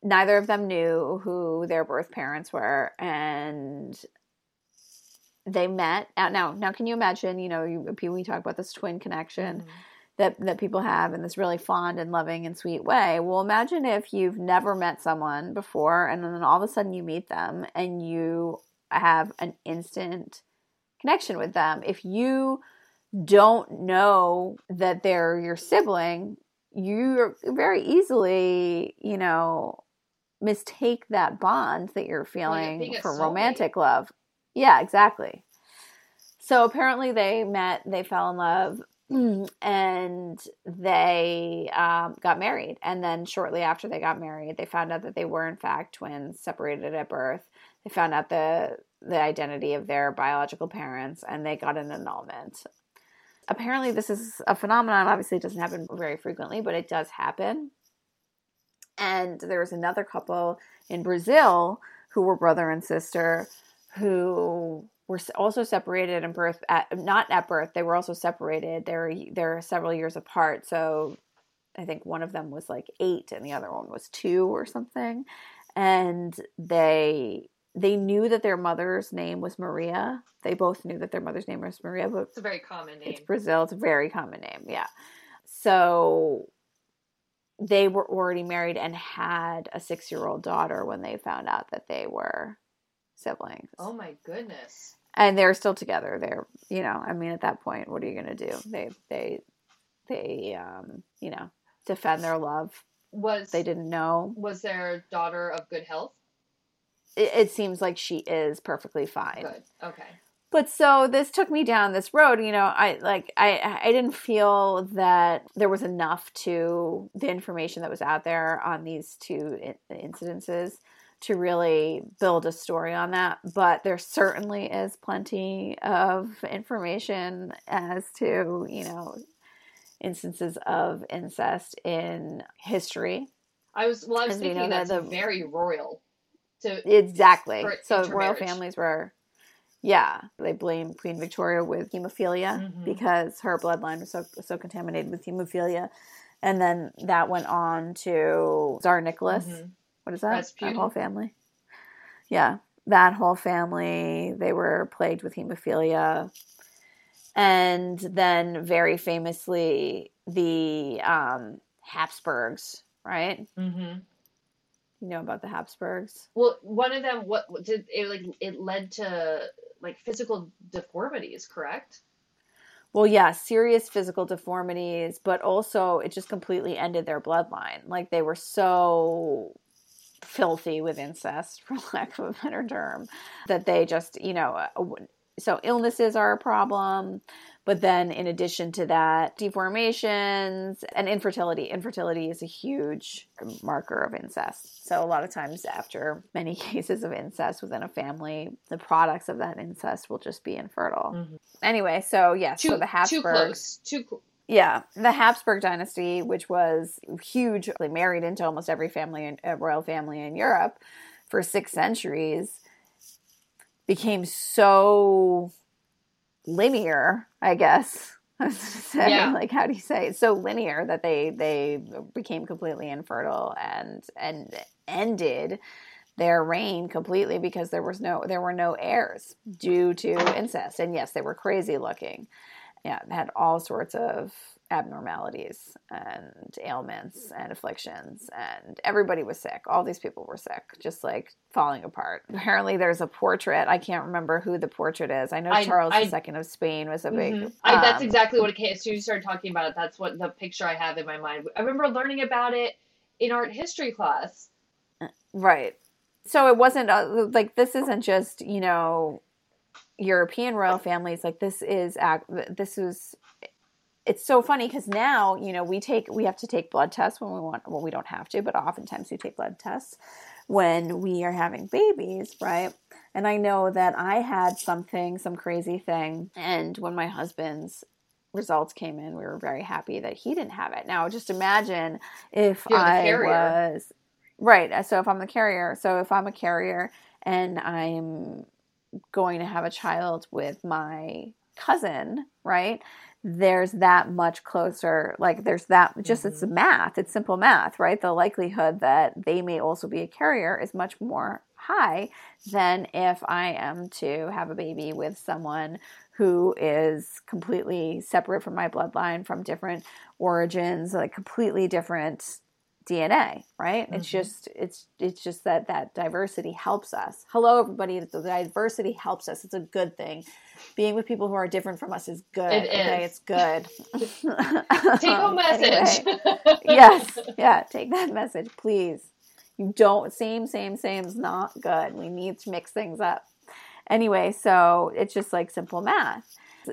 Neither of them knew who their birth parents were, and they met. Now, now, can you imagine? You know, you, we talk about this twin connection Mm-hmm. That that people have in this really fond and loving and sweet way. Well, imagine if you've never met someone before and then all of a sudden you meet them and you have an instant connection with them. If you don't know that they're your sibling, you very easily, you know, mistake that bond that you're feeling a for romantic love. Yeah, exactly. So apparently they met, they fell in love, and they um, got married. And then shortly after they got married, they found out that they were in fact twins, separated at birth. They found out the the identity of their biological parents, and they got an annulment. Apparently, this is a phenomenon. Obviously, it doesn't happen very frequently, but it does happen. And there was another couple in Brazil who were brother and sister who were also separated in birth at not at birth they were also separated they're they're several years apart so i think one of them was like 8 and the other one was 2 or something and they they knew that their mother's name was Maria they both knew that their mother's name was Maria but It's a very common name. it's Brazil. It's a very common name. Yeah. So they were already married and had a six year old daughter when they found out that they were siblings. Oh my goodness. And they're still together. They're, you know, I mean, at that point, what are you going to do? They, they, they, um, you know, defend their love. Was They didn't know. was their daughter of good health? It, it seems like she is perfectly fine. Good. Okay. but so this took me down this road you know i like i i didn't feel that there was enough to the information that was out there on these two incidences to really build a story on that but there certainly is plenty of information as to you know instances of incest in history I was well. I was thinking know, that's the- very royal. To Exactly. So royal families were, yeah, they blamed Queen Victoria with hemophilia Mhm. because her bloodline was so so contaminated with hemophilia, and then that went on to Tsar Nicholas. Mhm. What is that? Rasputin. That whole family. Yeah, that whole family. They were plagued with hemophilia, and then very famously the um, Habsburgs. Right? Mhm. You know about the Habsburgs? Well, one of them. What did it like? It led to like physical deformities, correct? Well, yeah, serious physical deformities, but also it just completely ended their bloodline. Like they were so filthy with incest, for lack of a better term, that they just, you know, uh, so illnesses are a problem. But then, in addition to that, deformations and infertility. Infertility is a huge marker of incest. So, a lot of times, after many cases of incest within a family, the products of that incest will just be infertile. Mm-hmm. Anyway, so yes, too, so the Habsburgs. Too close. Too. Yeah, the Habsburg dynasty, which was huge, married into almost every family, in, uh, royal family in Europe for six centuries, became so linear, I guess. I was say, yeah. like, how do you say it? So linear that they they became completely infertile and and ended their reign completely because there was no there were no heirs due to incest. And yes, they were crazy looking. Yeah, it had all sorts of abnormalities and ailments and afflictions and everybody was sick. All these people were sick just like falling apart. Apparently there's a portrait. I can't remember who the portrait is. I know I, charles I, ii of spain was a big mm-hmm. I, that's um, exactly what it came as soon as you started talking about it that's what the picture i have in my mind. I remember learning about it in art history class. Right. So it wasn't uh, like this isn't just you know European royal families like this is this was it's so funny because now you know we take we have to take blood tests when we want well we don't have to but oftentimes we take blood tests when we are having babies right? And i know that i had something some crazy thing and when my husband's results came in we were very happy that he didn't have it. Now just imagine if i was right so if i'm the carrier so if i'm a carrier and i'm going to have a child with my cousin right there's that much closer like there's that just mm-hmm. it's math it's simple math right the likelihood that they may also be a carrier is much more high than if i am to have a baby with someone who is completely separate from my bloodline from different origins like completely different DNA, right? Mm-hmm. It's just it's it's just that that diversity helps us. Hello everybody, the diversity helps us. It's a good thing. Being with people who are different from us is good. It okay, is. it's good. take home message. Anyway, yes, yeah, take that message, please. You don't same same same is not good. We need to mix things up. Anyway, so it's just like simple math.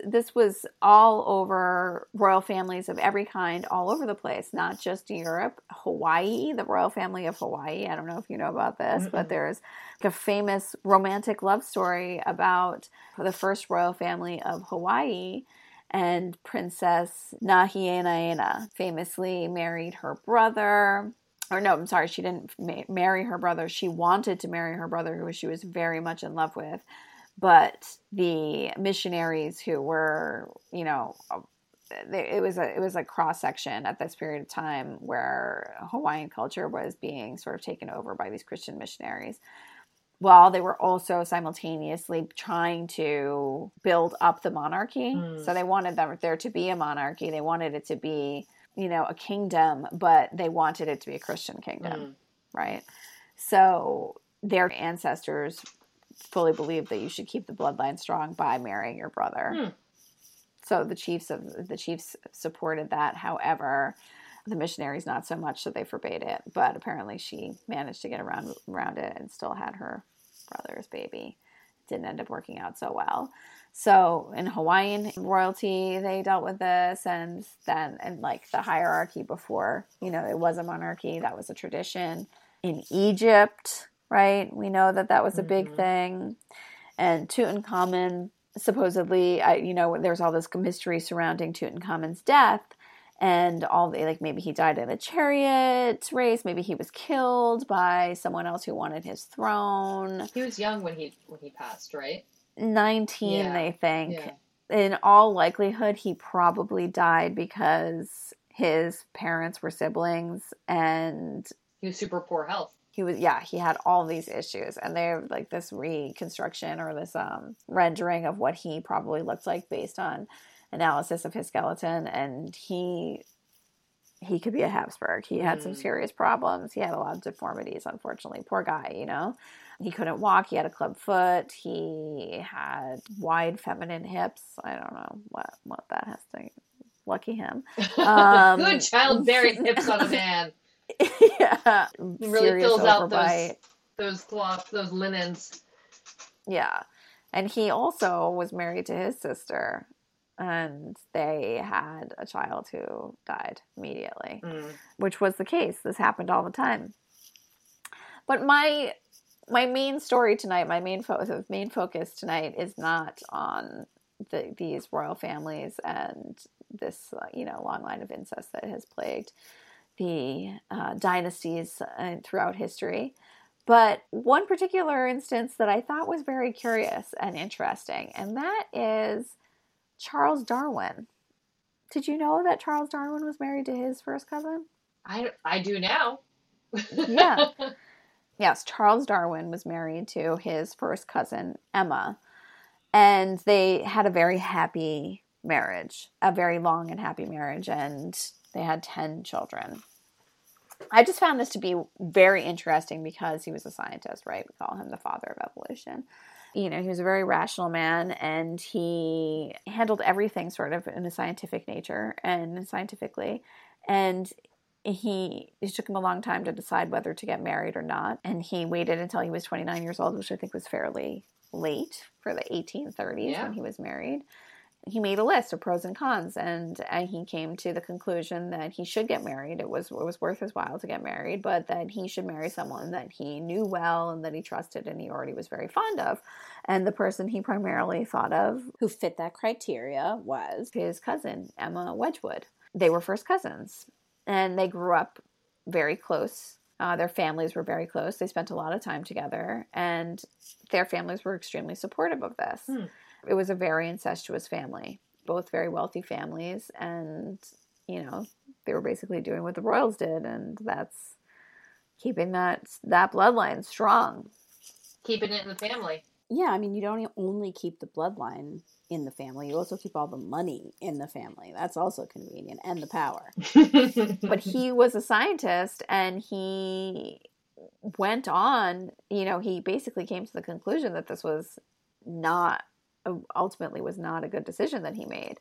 This was all over royal families of every kind, all over the place, not just Europe. Hawaii, the royal family of Hawaii. I don't know if you know about this, mm but there's a famous romantic love story about the first royal family of Hawaii. And Princess Nahienaena famously married her brother or no, I'm sorry, she didn't ma- marry her brother. She wanted to marry her brother, who she was very much in love with but the missionaries who were, you know, it was a it was a cross section at this period of time where Hawaiian culture was being sort of taken over by these Christian missionaries. While they were also simultaneously trying to build up the monarchy, mm. so they wanted them, there to be a monarchy. They wanted it to be, you know, a kingdom, but they wanted it to be a Christian kingdom, mm. right? So their ancestors fully believe that you should keep the bloodline strong by marrying your brother. Hmm. So the chiefs of the chiefs supported that. However, the missionaries not so much, so they forbade it. But apparently, she managed to get around around it and still had her brother's baby. Didn't end up working out so well. So in Hawaiian royalty, they dealt with this, and then and like the hierarchy before, you know, it was a monarchy. That was a tradition. In Egypt, right? We know that that was a big mm-hmm. thing. And Tutankhamun, supposedly, I, you know, there's all this mystery surrounding Tutankhamun's death and all the like maybe he died in a chariot race maybe he was killed by someone else who wanted his throne he was young when he when he passed right 19 yeah. they think yeah. in all likelihood he probably died because his parents were siblings and he was super poor health he was yeah he had all these issues and they're like this reconstruction or this um rendering of what he probably looked like based on analysis of his skeleton and he he could be a Habsburg. He had some Mm. serious problems. He had a lot of deformities, unfortunately. Poor guy, you know. He couldn't walk. He had a club foot. He had wide feminine hips. I don't know what what that has to. Lucky him. Um, Good childbearing hips on a man. yeah, really fills out those those cloth, those linens. Yeah. And he also was married to his sister, and they had a child who died immediately, Mm. which was the case. This happened all the time. But my my main story tonight, my main fo- main focus tonight is not on the, these royal families and this uh, you know long line of incest that has plagued the uh, dynasties uh, throughout history. But one particular instance that I thought was very curious and interesting, and that is Charles Darwin. Did you know that Charles Darwin was married to his first cousin? I I do now. Yeah. Yes, Charles Darwin was married to his first cousin, Emma, and they had a very happy marriage, a very long and happy marriage, and they had 10 children. I just found this to be very interesting because he was a scientist, right? We call him the father of evolution. You know, he was a very rational man and he handled everything sort of in a scientific nature and scientifically. And he it took him a long time to decide whether to get married or not and he waited until he was 29 years old which i think was fairly late for the 1830s Yeah. when he was married he made a list of pros and cons and uh, he came to the conclusion that he should get married it was it was worth his while to get married but that he should marry someone that he knew well and that he trusted and he already was very fond of and the person he primarily thought of Who fit that criteria was his cousin Emma Wedgwood. They were first cousins, and they grew up very close. Uh, their families were very close. They spent a lot of time together, and their families were extremely supportive of this. Hmm. It was a very incestuous family, both very wealthy families, and you know they were basically doing what the royals did, and that's keeping that that bloodline strong. Keeping it in the family. yeah. I mean, you don't only keep the bloodline in the family; you also keep all the money in the family. That's also convenient, and the power. but he was a scientist and he went on you know he basically came to the conclusion that this was not ultimately was not a good decision that he made.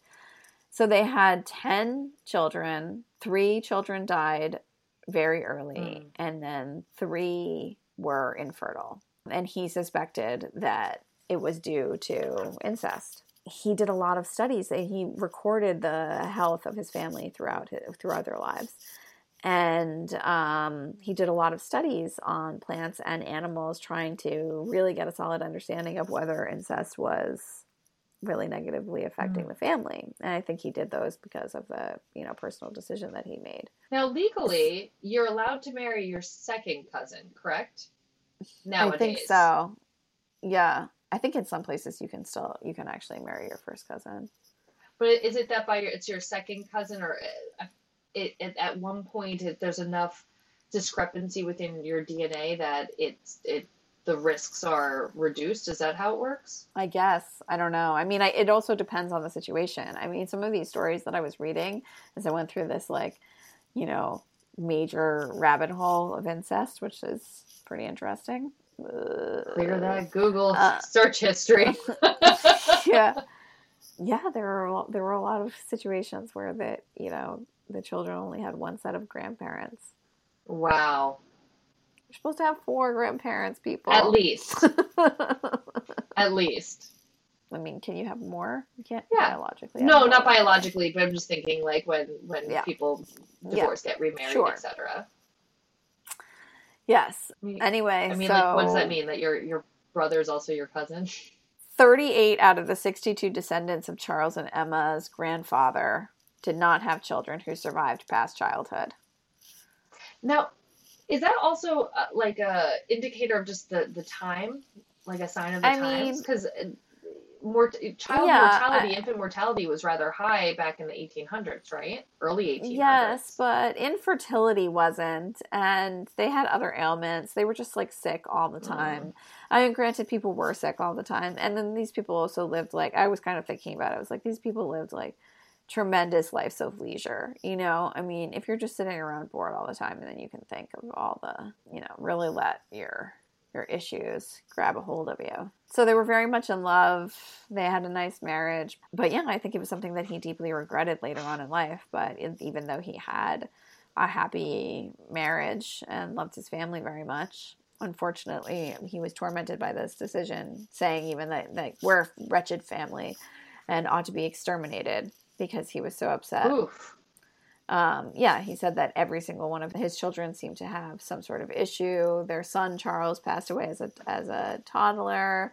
So they had 10 children three children died very early Mm. and then three were infertile. And he suspected that it was due to incest. He did a lot of studies he recorded the health of his family throughout his, throughout their lives and um, he did a lot of studies on plants and animals trying to really get a solid understanding of whether incest was really negatively affecting Mm. the family and i think he did those because of the you know personal decision that he made now legally, you're allowed to marry your second cousin, correct? Nowadays. i think so yeah i think in some places you can still you can actually marry your first cousin But is it that by your it's your second cousin, or uh, it, it at one point it, there's enough discrepancy within your DNA that it's it the risks are reduced? Is that how it works? I guess. I don't know. I mean, I, it also depends on the situation. I mean, some of these stories that I was reading as I went through this, like, you know, major rabbit hole of incest, which is pretty interesting. Clear that Google Uh, search history. yeah. Yeah, there were there were a lot of situations where that you know the children only had one set of grandparents. wow. You're supposed to have four grandparents, people. At least. At least. I mean, can you have more? You can't Yeah. biologically. No, not biologically, but I'm just thinking like when when Yeah. people Yeah. divorce, get remarried, Sure. etc. Yes. Anyway, I mean, so like, what does that mean? That your your brother is also your cousin? 38 out of the 62 descendants of Charles and Emma's grandfather did not have children who survived past childhood. Now, is that also uh, like a indicator of just the the time, like a sign of the I times? Because mort- child Yeah, mortality, I- infant mortality was rather high back in the 1800s, right? Early 1800s. Yes, but infertility wasn't, and they had other ailments. They were just like sick all the time. I mean, granted, people were sick all the time, and then these people also lived like I was kind of thinking about it. I was like, these people lived like tremendous lives of leisure. You know, I mean, if you're just sitting around bored all the time, and then you can think of all the, you know, really let your your issues grab a hold of you. So they were very much in love. They had a nice marriage. But yeah, I think it was something that he deeply regretted later on in life. But even though he had a happy marriage and loved his family very much, unfortunately, he was tormented by this decision, saying even that, that we're a wretched family and ought to be exterminated because he was so upset. Oof. Um, yeah, he said that every single one of his children seemed to have some sort of issue. Their son Charles passed away as a as a toddler.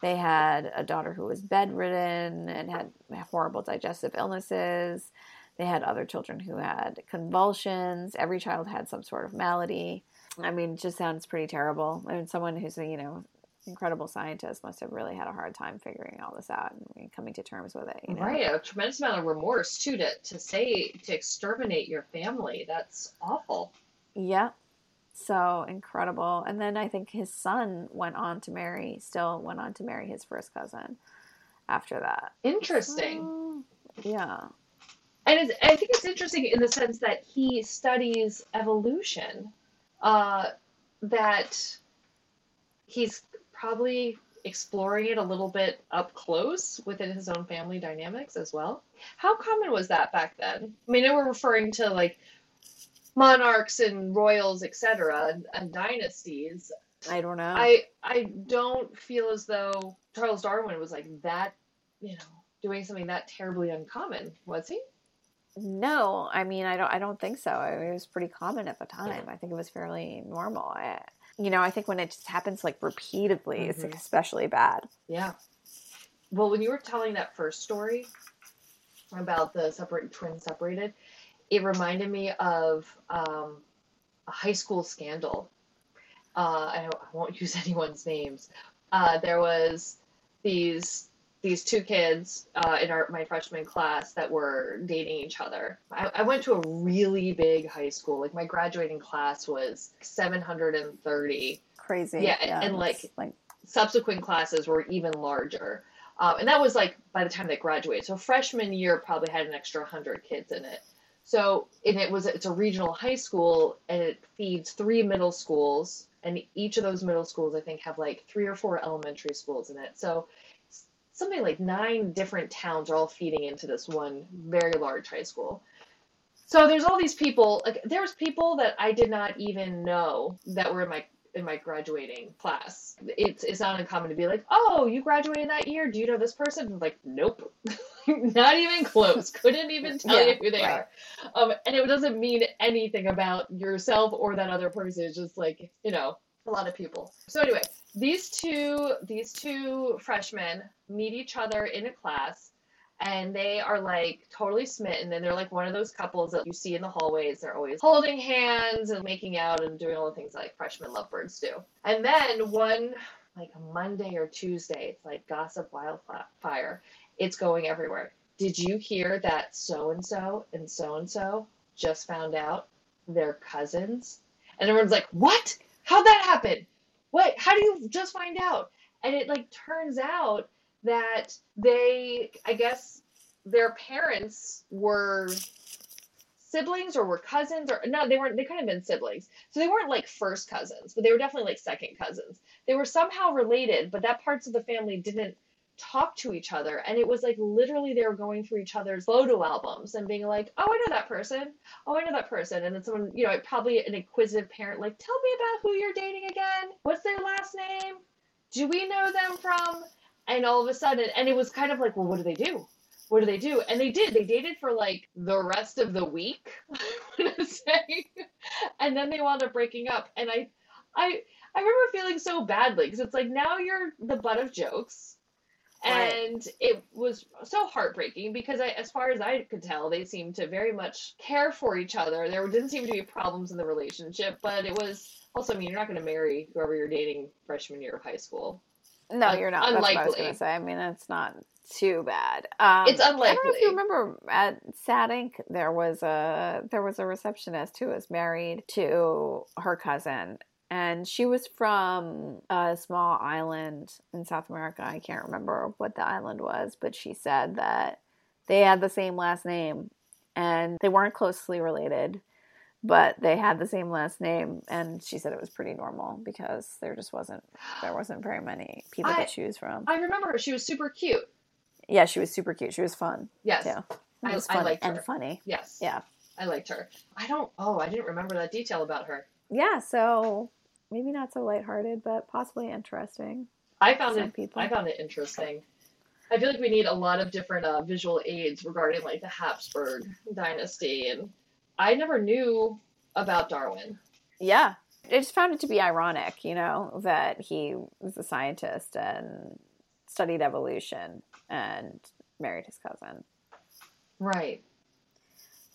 They had a daughter who was bedridden and had horrible digestive illnesses. They had other children who had convulsions. Every child had some sort of malady. I mean, it just sounds pretty terrible. I mean, someone who's you know incredible scientist must have really had a hard time figuring all this out and coming to terms with it. You know? Right, a tremendous amount of remorse too to to say to exterminate your family. That's awful. Yeah. So incredible. And then I think his son went on to marry, still went on to marry his first cousin after that. Interesting. Yeah. And it's, I think it's interesting in the sense that he studies evolution. Uh, that he's probably exploring it a little bit up close within his own family dynamics as well. How common was that back then? I mean, we're referring to like monarchs and royals, etc., and, and dynasties. I don't know. I I don't feel as though Charles Darwin was like that, you know, doing something that terribly uncommon, was he? No, I mean I don't. I don't think so. It was pretty common at the time. I think it was fairly normal. I, you know, I think when it just happens like repeatedly, mm-hmm. it's like especially bad. Yeah. Well, when you were telling that first story about the separate twins separated, it reminded me of um, a high school scandal. Uh, I, I, won't use anyone's names. Uh, there was these these two kids uh, in our my freshman class that were dating each other. I, I, went to a really big high school. Like my graduating class was 730. Crazy. Yeah, yeah and, like, like subsequent classes were even larger. Um, and that was like by the time they graduated. So freshman year probably had an extra 100 kids in it. So and it was it's a regional high school and it feeds three middle schools and each of those middle schools I think have like three or four elementary schools in it. So something like nine different towns are all feeding into this one very large high school. So there's all these people, like there's people that I did not even know that were in my in my graduating class. It's it's not uncommon to be like, "Oh, you graduated that year. Do you know this person?" I'm like, "Nope." not even close. Couldn't even tell yeah, you who they right. are. Um, and it doesn't mean anything about yourself or that other person. It's just like, you know, a lot of people. So anyway, these two these two freshmen meet each other in a class and they are like totally smitten. And they're like one of those couples that you see in the hallways. They're always holding hands and making out and doing all the things like freshman lovebirds do. And then one like monday or tuesday it's like gossip wildfire. It's going everywhere. Did you hear that so and so and so and so just found out they're cousins? And everyone's like what? How'd that happen what how do you just find out? And it like turns out that they i guess their parents were siblings or were cousins or no they weren't they couldn't have been siblings. So they weren't like first cousins but they were definitely like second cousins. They were somehow related but that parts of the family didn't talk to each other. And it was like literally they were going through each other's photo albums and being like oh i know that person. Oh i know that person. And then someone you know probably an inquisitive parent like tell me about who you're dating again. What's their last name? Do we know them from? And all of a sudden and it was kind of like well what do they do? What do they do? And they did. They dated for like the rest of the week and then they wound up breaking up. And i i i remember feeling so badly because it's like now you're the butt of jokes and right. it was so heartbreaking because I, as far as I could tell, they seemed to very much care for each other. There didn't seem to be problems in the relationship, but it was also, I mean, you're not going to marry whoever you're dating freshman year of high school. No, you're not. Unlikely. That's what I was going to say. I mean, it's not too bad. Um, it's unlikely. I don't know if you remember at Sad Inc. There was a there was a receptionist who was married to her cousin, and she was from a small island in South America. I can't remember what the island was, but she said that they had the same last name and they weren't closely related, but they had the same last name and she said it was pretty normal because there just wasn't there wasn't very many people I- to choose from. I remember her. She was super cute. yeah, she was super cute. She was fun Yes. too. It I- was I funny liked and her. funny. Yes. Yeah. I liked her. I don't. Oh, I didn't remember that detail about her. Yeah, so maybe not so lighthearted, but possibly interesting. I found it. people. I found it interesting. I feel like we need a lot of different uh, visual aids regarding like the Habsburg dynasty, and I never knew about Darwin. Yeah. I just found it to be ironic, you know, that he was a scientist and studied evolution and married his cousin. Right.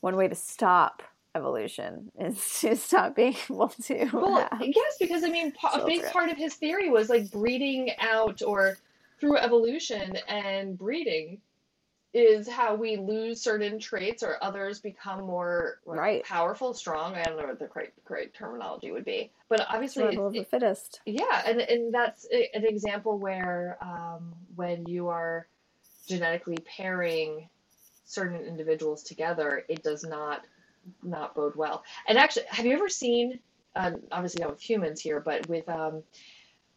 One way to stop evolution is to stop being able to. Well, yes, because I mean, a big part of his theory was like breeding out or through evolution and breeding is how we lose certain traits or others become more like, Right. powerful, strong. I don't know what the correct, correct terminology would be, but obviously, survival of it- the fittest. yeah, and and that's an example where um, when you are genetically pairing certain individuals together, it does not not bode well. And actually, have you ever seen? Uh, obviously, not with humans here, but with um,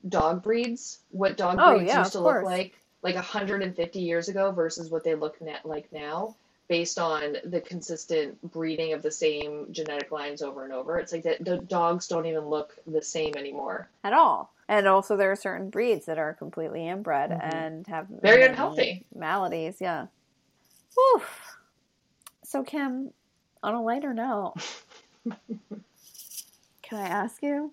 dog breeds, what dog Oh, breeds yeah, used to look course. like like 150 years ago versus what they look na- like now based on the consistent breeding of the same genetic lines over and over it's like that the dogs don't even look the same anymore At all. And also, there are certain breeds that are completely inbred Mhm. and have Very unhealthy. maladies. Yeah. Whew. So, Kim, on a lighter note, can I ask you,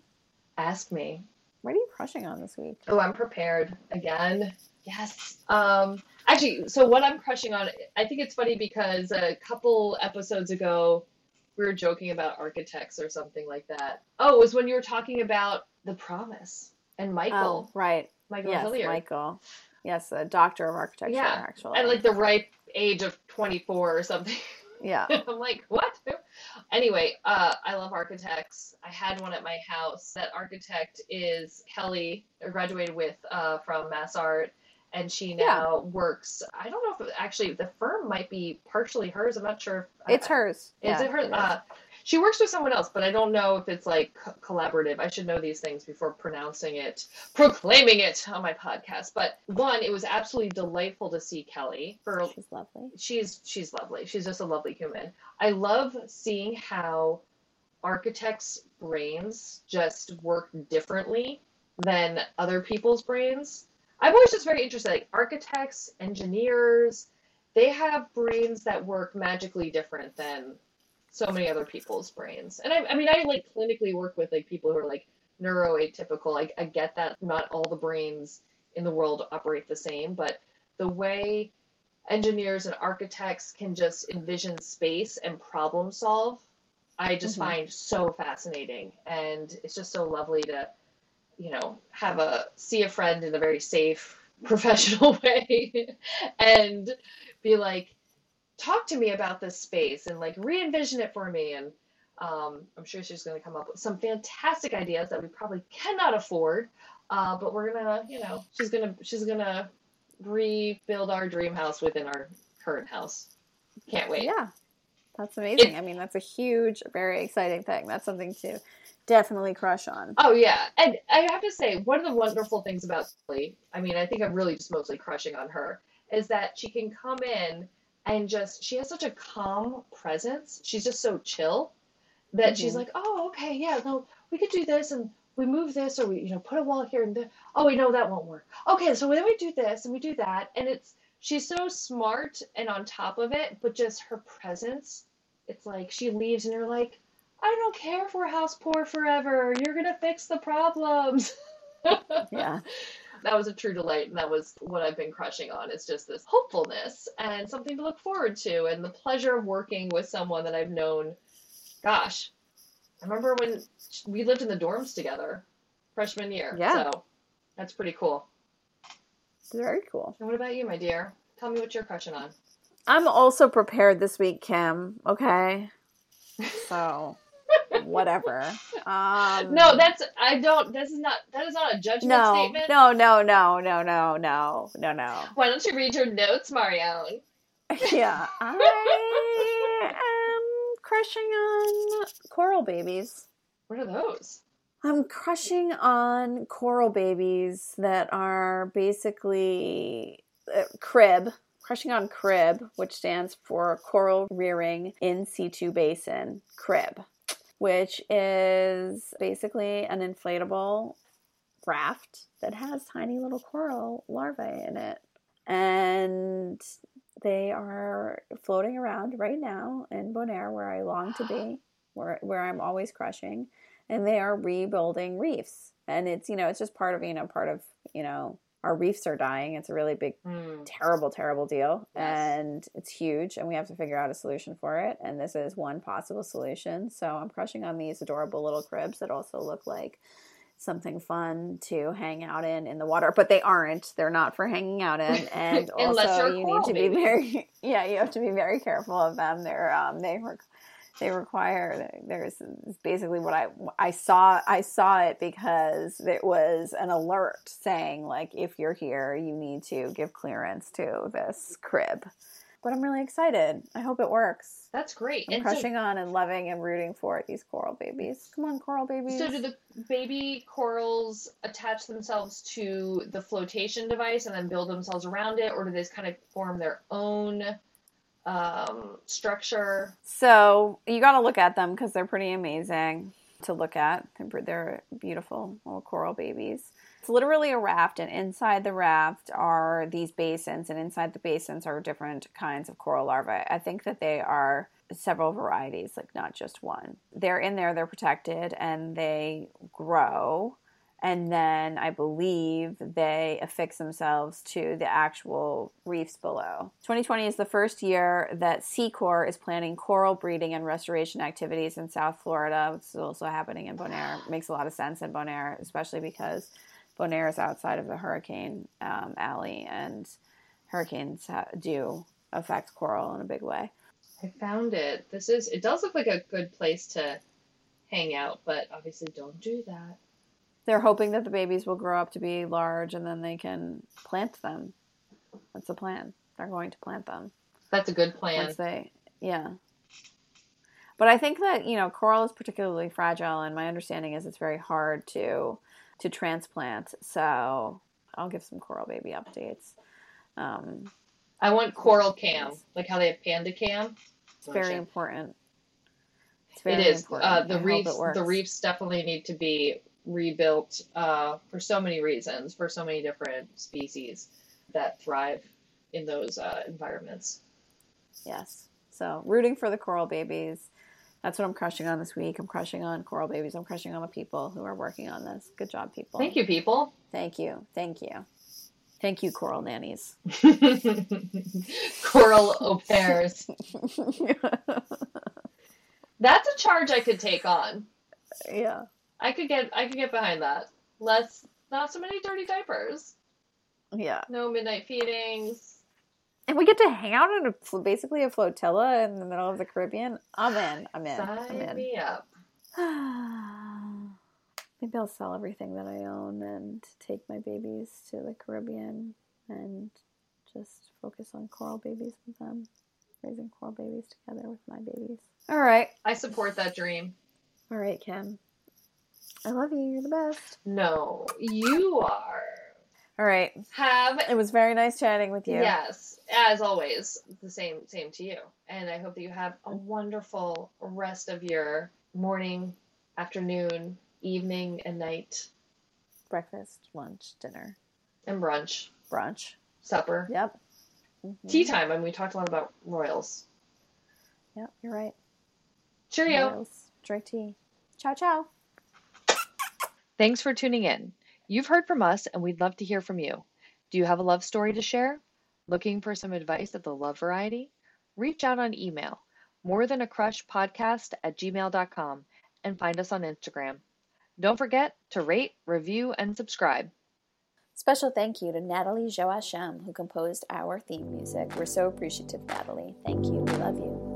ask me what are you crushing on this week? oh i'm prepared again yes um actually so what i'm crushing on i think it's funny because a couple episodes ago we were joking about architects or something like that oh it was when you were talking about the promise and michael Oh, right. michael Yes, Hilliard. Michael. Yes, a doctor of architecture, Yeah, actually. at like the ripe age of 24 or something. yeah. I'm like, what? Anyway, uh, I love architects. I had one at my house. That architect is Kelly, uh, graduated with uh, from Mass Art, and she Yeah. now works. I don't know if actually the firm might be partially hers. I'm not sure. If, It's hers. Is Yeah, it her? is. Uh, she works with someone else, but I don't know if it's like co- collaborative. I should know these things before pronouncing it, proclaiming it on my podcast. But one, it was absolutely delightful to see Kelly She's lovely. she's she's lovely. She's just a lovely human. I love seeing how architects' brains just work differently than other people's brains. I'm always just very interested. Like architects, engineers, they have brains that work magically different than so many other people's brains. And I, I mean, I like clinically work with like people who are like neuroatypical. Like I get that not all the brains in the world operate the same, but the way engineers and architects can just envision space and problem solve i just Mhm. find so fascinating and it's just so lovely to you know have a see a friend in a very safe professional way and be like talk to me about this space and like re-envision it for me and um, i'm sure she's going to come up with some fantastic ideas that we probably cannot afford uh, but we're gonna you know she's gonna she's gonna rebuild our dream house within our current house. Can't wait. Yeah. That's amazing. I mean, that's a huge, very exciting thing. That's something to definitely crush on. Oh yeah, and I have to say one of the wonderful things about Kelly, I mean, I think I'm really just mostly crushing on her, is that she can come in and just she has such a calm presence. She's just so chill that she's Mhm. like, oh okay, yeah, no, we could do this and we move this or we you know put a wall here and there. Oh, we know that won't work. Okay, so then we do this and we do that, and it's she's so smart and on top of it, but just her presence, it's like she leaves and you're like, I don't care if we're house poor forever. You're gonna fix the problems. Yeah. That was a true delight, and that was what I've been crushing on. It's just this hopefulness and something to look forward to, and the pleasure of working with someone that I've known. Gosh, I remember when we lived in the dorms together, freshman year. Yeah. So that's pretty cool. Very cool. And what about you, my dear? Tell me what you're crushing on. I'm also prepared this week, Kim. Okay. So, whatever. Um, No, that's I don't. This is not. That is not a judgment no, statement. no, no, no, no, no, no, no, no. Why don't you read your notes, Marion? yeah, I am crushing on coral babies. What are those? I'm crushing on coral babies that are basically uh, crib, crushing on crib, which stands for coral rearing in situ basin crib, which is basically an inflatable raft that has tiny little coral larvae in it. And they are floating around right now in Bonaire, where I long to be, where, where I'm always crushing and they are rebuilding reefs. And it's, you know, it's just part of, you know, part of, you know, our reefs are dying. It's a really big, Hmm. terrible, terrible deal. Yes. And it's huge. And we have to figure out a solution for it. And this is one possible solution. So I'm crushing on these adorable little cribs that also look like something fun to hang out in in the water but they aren't they're not for hanging out in and also you're need to be very yeah you have to be very careful of them they're um they re- they require there's basically what i i saw i saw it because it was an alert saying like if you're here you need to give clearance to this crib. But i'm really excited. I hope it works. That's great. i'm And so, crushing on and loving and rooting for these coral babies. Come on coral babies. So do the baby corals attach themselves to the flotation device and then build themselves around it, or do they just kind of form their own um, structure? So you got to look at them because they're pretty amazing to look at. They're, they're beautiful little coral babies. It's literally a raft, and inside the raft are these basins, and inside the basins are different kinds of coral larvae. I think that they are several varieties, like not just one. They're in there, they're protected, and they grow. And then I believe they affix themselves to the actual reefs below. 2020 is the first year that SECORE is planning coral breeding and restoration activities in South Florida. which is also happening in Bonaire. Makes a lot of sense in Bonaire, especially because Bonaire is outside of the hurricane um, alley, and hurricanes ha- do affect coral in a big way. I found it. This is. It does look like a good place to hang out, but obviously don't do that. They're hoping that the babies will grow up to be large and then they can plant them. That's the plan. They're going to plant them That's a good plan. once they, yeah. But I think that you know coral is particularly fragile, and my understanding is it's very hard to to transplant. So I'll give some coral baby updates. Um, I want coral cam, like how they have panda cam. it's very important. It's very is. important. Uh, the reefs. it. The reefs definitely need to be rebuilt uh, for so many reasons, for so many different species that thrive in those uh, environments. Yes. So rooting for the coral babies. That's what I'm crushing on this week. I'm crushing on coral babies. I'm crushing on the people who are working on this. Good job, people. Thank you, people. Thank you. Thank you. Thank you, coral nannies. coral au pairs. That's a charge I could take on. yeah. I could get. I could get behind that. Less. Not so many dirty diapers. Yeah. No midnight feedings. And we get to hang out in a, basically a flotilla in the middle of the Caribbean. I'm in. I'm in. I'm Sign in. me up. Maybe I'll sell everything that I own and take my babies to the Caribbean and just focus on coral babies with them, raising coral babies together with my babies. All right. I support that dream. All right, Kim. I love you. You're the best. No, you are. All right. Have It was very nice chatting with you. yes, as always, the same same to you. And I hope that you have a wonderful rest of your morning, afternoon, evening, and night, Breakfast, lunch, dinner, and brunch, brunch. supper, Yep. Mhm. tea time. And we talked a lot about royals. Yep, you're right. Cheerio. Royals. Drink tea. Ciao, ciao. Thanks for tuning in. You've heard from us, and we'd love to hear from you. Do you have a love story to share? Looking for some advice of the love variety? Reach out on email, more than a crush podcast at gmail.com, and find us on Instagram. Don't forget to rate, review, and subscribe. Special thank you to Natalie Joachim, who composed our theme music. We're so appreciative, Natalie. Thank you. We love you.